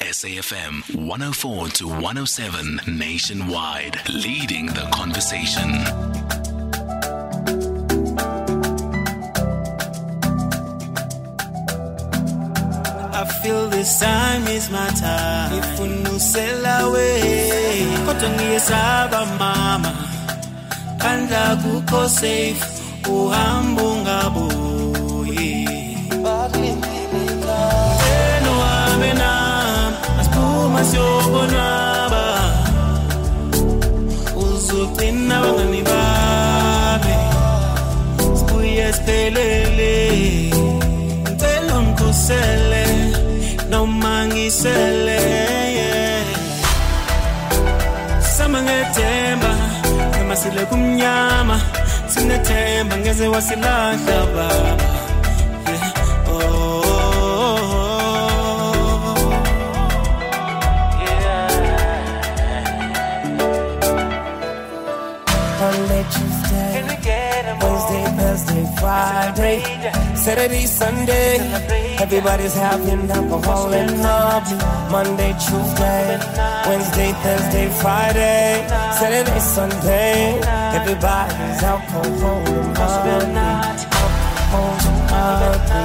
SAFM 104 to 107 nationwide, leading the conversation. I feel this time is my time. Ngifuna usela we kodwa ngiyesaba mama. Khandla kukho safe uhamba ungabuyi asiphuma siyobonwaba uzugcina abangani sama sile kumnyama. Sinethemba ngeze wasilahla baba Saturday, Sunday. Everybody's having alcohol and Hubbly. Monday, Tuesday, Wednesday, Thursday, Friday, Saturday, Sunday. Everybody's alcohol and Hubbly. Alcohol and Hubbly.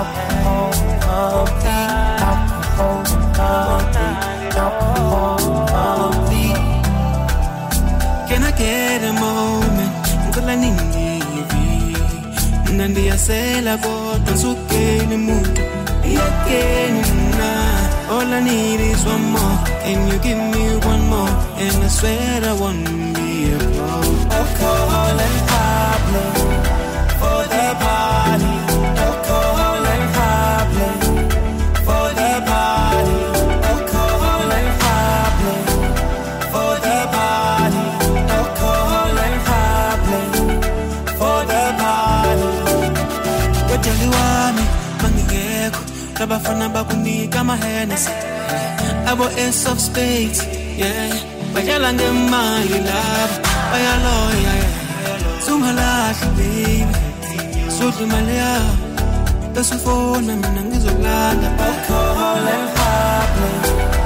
Alcohol and Hubbly. Alcohol and Hubbly. Alcohol and Hubbly. Can I get a moment? Mina ndiyasela kodwa sukeni muntu Iyakeni mna. All I need is one more Can you give me one more? And I swear I won't be labafana bakunika amahenesi abo ace of spades yeah. Bajala ngemali labo bayaloya yeah. sungalahli baby. Sudla imali yabo bese ufona mina ngizokulanda Alcohol oh, and oh. Pablo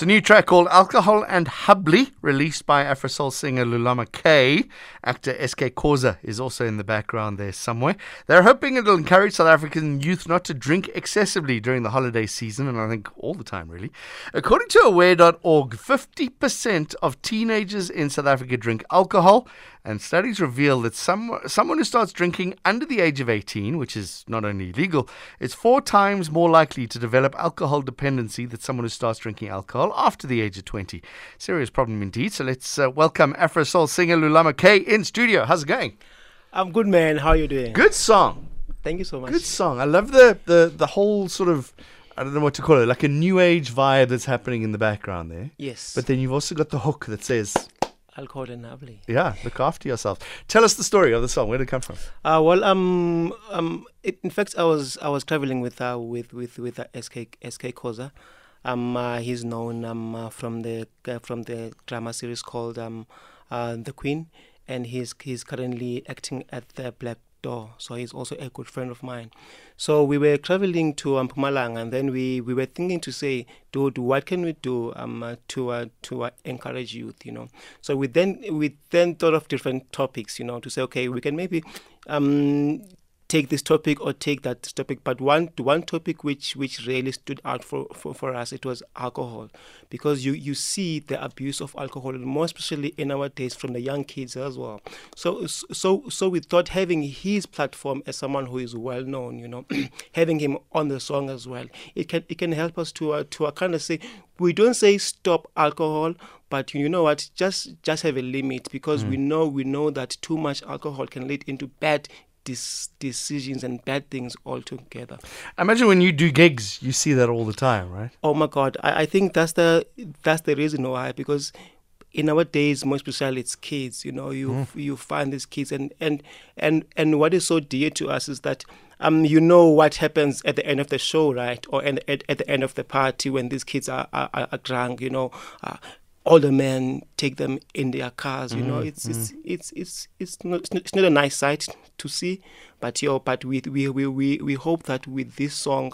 It's a new track called Alcohol and Hubbly, released by Afrosoul singer Lulama K. Actor SK Khoza is also in the background there somewhere. They're hoping it'll encourage South African youth not to drink excessively during the holiday season, and I think all the time, really. According to aware.org, 50% of teenagers in South Africa drink alcohol, and studies reveal that some, someone who starts drinking under the age of 18, which is not only illegal, is four times more likely to develop alcohol dependency than someone who starts drinking alcohol after the age of 20. Serious problem indeed. So let's uh, welcome Afro Soul singer Lulama K in studio. How's it going? I'm good, man. How are you doing? Good song. Thank you so much. Good song. I love the, the, the whole sort of, I don't know what to call it, like a new age vibe that's happening in the background there. Yes. But then you've also got the hook that says, alcohol it lovely. yeah, look after yourself. Tell us the story of the song. Where did it come from? Uh, well, um, um, it, in fact, I was I was traveling with uh, with with with uh, SK SK Khoza. Um, uh, he's known um uh, from the uh, from the drama series called um, uh, The Queen, and he's he's currently acting at the Black Door. So he's also a good friend of mine. So we were traveling to um, and then we, we were thinking to say, dude, what can we do um, uh, to uh, to uh, encourage youth, you know? So we then we then thought of different topics, you know, to say, okay, we can maybe um, take this topic or take that topic. But one one topic which which really stood out for, for, for us it was alcohol, because you you see the abuse of alcohol, and more especially in our days from the young kids as well. So so so we thought having his platform as someone who is well known, you know, having him on the song as well, it can it can help us to uh, to uh, kind of say we don't say stop alcohol but you know what just just have a limit because we know we know that too much alcohol can lead into bad dis- decisions and bad things altogether. I imagine when you do gigs, you see that all the time, right? oh my god I, I think that's the that's the reason why because in our days most especially it's kids you know you you find these kids and and and and what is so dear to us is that um you know what happens at the end of the show right? Or at, at, at the end of the party when these kids are are, are drunk you know uh, older men take them in their cars you know. It's it's it's it's it's not, it's not it's not a nice sight to see but yo but we we we we, we hope that with this song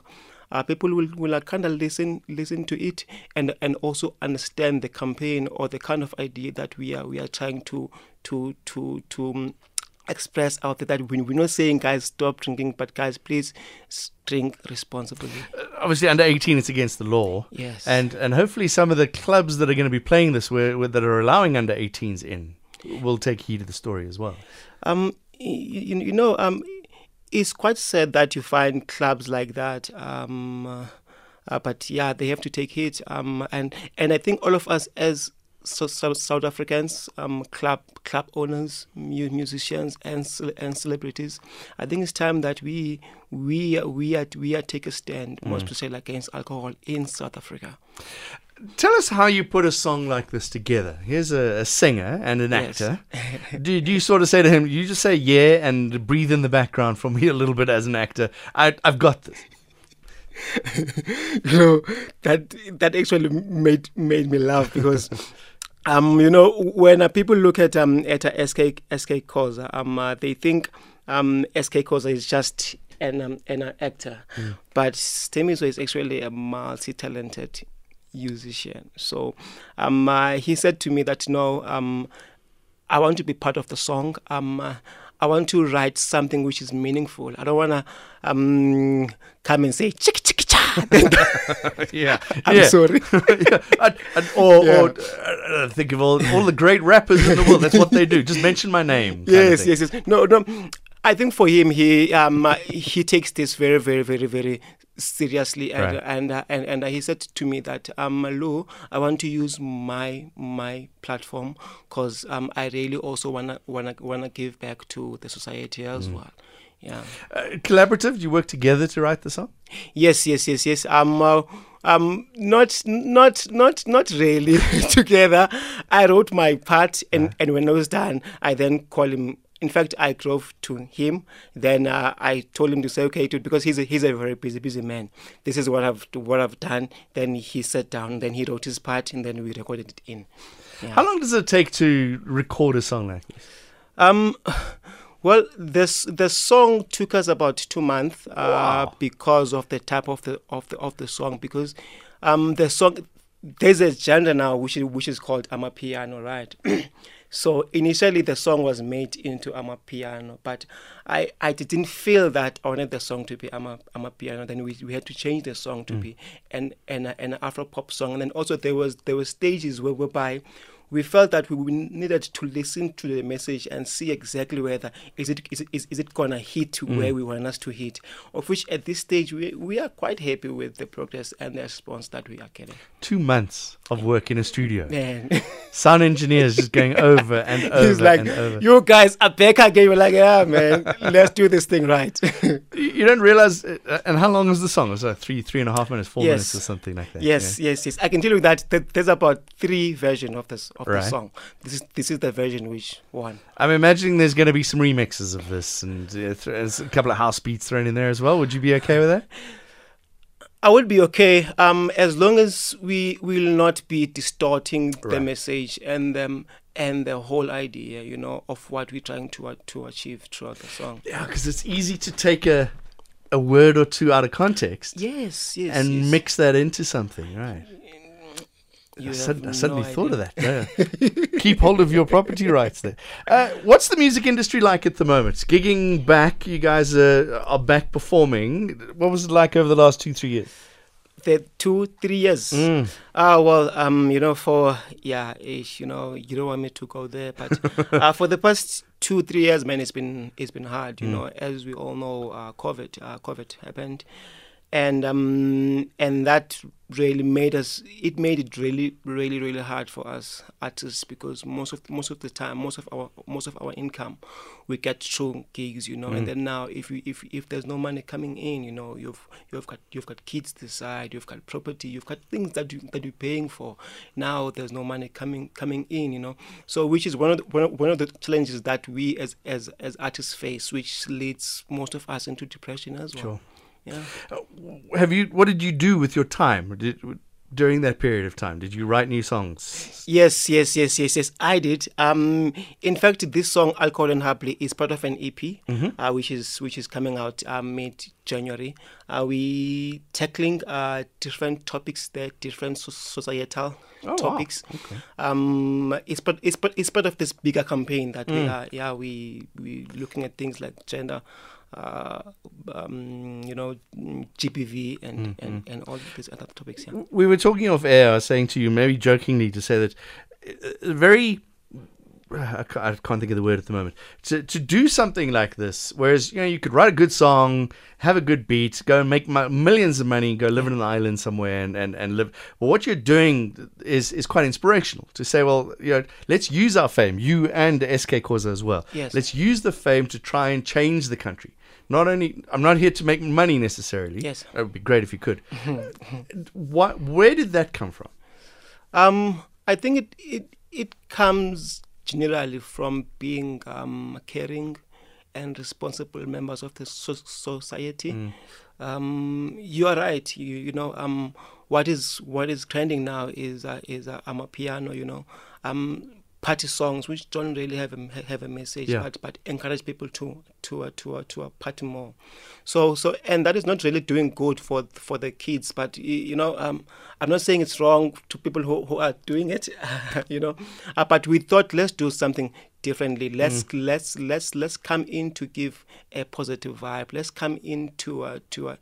uh, people will, will kind of listen listen to it and and also understand the campaign or the kind of idea that we are we are trying to to to to um, express out there that we, we're not saying guys stop drinking but guys please drink responsibly Obviously, under 18, it's against the law. Yes. And and hopefully, some of the clubs that are going to be playing this, where, where that are allowing under 18s in, will take heed of the story as well. um you, you know um it's quite sad that you find clubs like that um uh, uh, but yeah they have to take heed um and and i think all of us as so, so South Africans, um, club club owners, mu- musicians, and and celebrities. I think it's time that we we we are we are take a stand, more especially against alcohol in South Africa. Tell us how you put a song like this together. Here's a, a singer and an Yes. actor. do, do you sort of say to him, you just say yeah and breathe in the background for me a little bit as an actor? I, I've got this. you know that that actually made made me laugh because um you know when uh, people look at um at a SK SK Khoza um uh, they think um SK Khoza is just an um, an uh, actor but Sthembiso is actually a multi-talented musician. So um uh, he said to me that no um I want to be part of the song. Um, uh, I want to write something which is meaningful. I don't want to um, come and say chicka chicka cha. Yeah. I'm yeah. sorry. yeah. And, and, or Yeah. or uh, think of all, all the great rappers in the world. That's what they do. Just mention my name. yes, yes, yes. No, no. I think for him, he um, he takes this very, very, very, very seriously, and Right. and, uh, and and he said to me that um, Lou, I want to use my my platform because um, I really also wanna wanna wanna give back to the society Mm. as well. Yeah. Uh, collaborative? You work together to write the song? Yes, yes, yes, yes. Um, uh, um, not, not, not, not really together. I wrote my part, and and when I was done, I then called him. In fact, I drove to him. Then uh, I told him to say, "Okay, dude," because he's a, he's a very busy, busy man. This is what I've what I've done. Then he sat down. Then he wrote his part, and then we recorded it in. Yeah. How long does it take to record a song like this? Um, well, this the song took us about two months uh, because of the type of the of the of the song. Because um, the song there's a genre now which is which is called amapiano, right? so initially the song was made into amapiano, but I I didn't feel that I wanted the song to be ama amapiano. Then we we had to change the song to mm. be an an an Afro pop song, and then also there was there were stages where whereby we felt that we needed to listen to the message and see exactly whether is it is it, is, is it gonna hit to where we want us to hit. Of which at this stage we we are quite happy with the progress and the response that we are getting. Two months of work in a studio. Man, Sound engineers just going over and over he's like, and over. you guys are back again. We're like, yeah, man, let's do this thing right. You don't realize. Uh, and how long was the song? It was like three, three and a half minutes, four Yes. minutes, or something like that. yes, yes, yes. I can tell you that th- there's about three versions of this of Right. the song. This is this is the version which one. I'm imagining there's going to be some remixes of this and uh, th- there's a couple of house beats thrown in there as well. Would you be okay with that? I would be okay um, as long as we will not be distorting the message and um, and the whole idea, you know, of what we're trying to uh, to achieve throughout the song. Yeah, because it's easy to take a a word or two out of context Yes, yes, and yes. mix that into something, right? You I, I no suddenly thought of that. Yeah. Keep hold of your property rights there. Uh, what's the music industry like at the moment? Gigging back, you guys uh, are back performing. What was it like over the last two, three years? The two, three years. Mm. Ah, well, um, you know, for yeah, ish, you know, you don't want me to go there, but uh, for the past two, three years, man, it's been it's been hard. You know, as we all know, uh, COVID, uh, COVID happened, and um, and that really made us. It made it really, really, really hard for us artists because most of most of the time, most of our most of our income, we get through gigs. You know, and mm. then now if you if if there's no money coming in, you know, you've you've got you've got kids to side, you've got property, you've got things that you that you're paying for. Now there's no money coming coming in, you know. So which is one of the, one of, one of the challenges that we as as as artists face, which leads most of us into depression as well. Sure. Yeah. Have you? What did you do with your time did, during that period of time? Did you write new songs? Yes, yes, yes, yes, yes. I did. Um, in fact, this song "Alcohol and Hubbly" is part of an EP, uh, which is which is coming out uh, mid January. Uh, we tackling uh, different topics there, different so- societal Oh, wow. topics. Um, it's part it's part it's part of this bigger campaign that Mm. we are yeah we we looking at things like gender. Uh, um, you know, GBV and, Mm, and, and all these other topics. Yeah. We were talking off air. I was saying to you, maybe jokingly, to say that uh, very. I can't think of the word at the moment. To to do something like this, whereas you know you could write a good song, have a good beat, go and make mi- millions of money, go live in an island somewhere, and, and, and live. But what you're doing is is quite inspirational. To say, well, you know, let's use our fame, you and SK Khoza as well. Yes. Let's use the fame to try and change the country. Not only, I'm not here to make money necessarily. Yes. that would be great if you could. what? Where did that come from? Um, I think it it it comes generally from being um, caring and responsible members of the so- society. Um, you are right. You you know um, what is what is trending now is uh, is uh, amapiano. You know um, party songs which don't really have a have a message, Yeah. but but encourage people to to uh, to uh, to uh, party more. So so and that is not really doing good for for the kids. But you know, um, I'm not saying it's wrong to people who, who are doing it. you know, uh, but we thought let's do something differently. Let's let's let's let's come in to give a positive vibe. Let's come in to uh, to uh,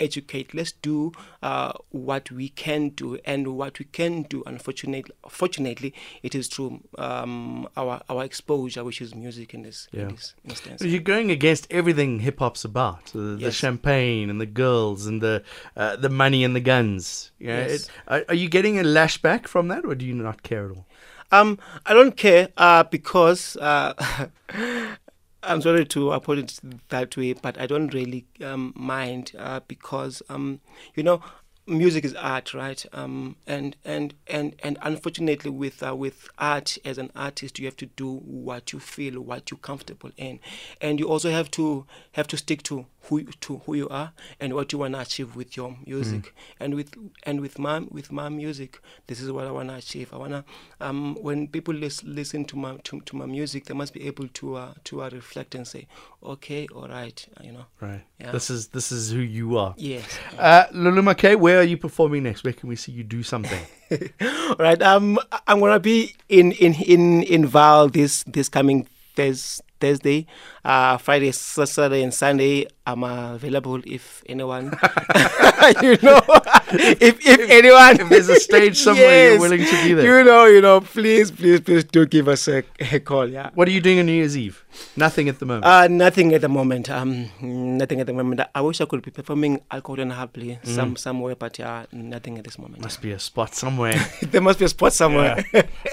educate. Let's do uh, what we can do, and what we can do. Unfortunately, fortunately, it is through um, our our exposure, which is music in this, Yeah. in this instance. You're going against everything hip hop's about: the, the champagne and the girls and the uh, the money and the guns. Know, Yes. it, are, are you getting a lashback from that, or do you not care at all? Um, I don't care uh, because uh, I'm sorry to put it that way, but I don't really um, mind uh, because um, you know music is art, right? Um, and and and and unfortunately, with uh, with art as an artist, you have to do what you feel, what you're comfortable in, and you also have to have to stick to who to who you are and what you want to achieve with your music. And with and with my with my music, this is what I want to achieve. I wanna um, when people lis- listen to my to, to my music, they must be able to uh, to uh, reflect and say, okay, all right, you know, Right. Yeah. This is this is who you are. yes. Uh, Lulama K, where are you performing next? Where can we see you do something? right. Um, I'm gonna be in in in in Val this this coming Thurs Thursday, uh, Friday, Saturday, and Sunday. I'm available if anyone, you know, if if anyone, if there's a stage somewhere you're willing to be there. You know, you know, please, please, please do give us a, a call. Yeah. what are you doing on New Year's Eve? Nothing at the moment. Uh, nothing at the moment. Um, nothing at the moment. I wish I could be performing alcohol and Hubbly some somewhere, but yeah, nothing at this moment. Must be a spot somewhere. there must be a spot somewhere.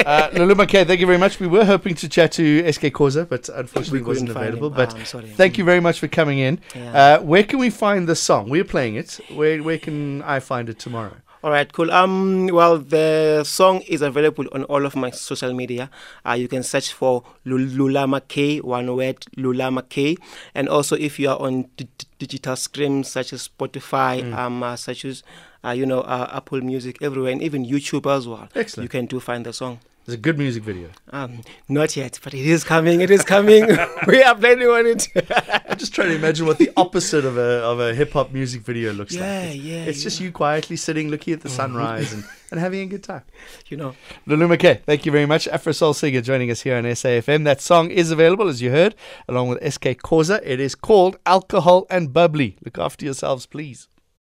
uh, Lulama K, thank you very much. We were hoping to chat to SK Khoza, but unfortunately We it wasn't couldn't available. him. But Ah, I'm sorry. thank you very much for coming in. Yeah. Uh, where can we find the song? We're playing it. Where where can I find it tomorrow? All right, cool. Um, well, the song is available on all of my social media. Uh, you can search for Lulama K, one word, Lulama K, and also if you are on d- digital streams such as Spotify, Mm. um, uh, such as uh, you know uh, Apple Music, everywhere, and even YouTube as well. Excellent. You can do find the song. It's a good music video. Um, not yet, but it is coming. It is coming. we are planning on it. I'm just trying to imagine what the opposite of a of a hip hop music video looks Yeah, like. It's, yeah, It's just you quietly sitting, looking at the sunrise, and, and having a good time. you know. Lulama K, thank you very much. Afro Soul Singer joining us here on SAFM. That song is available, as you heard, along with SK Khoza. It is called Alcohol and Hubbly. Look after yourselves, please.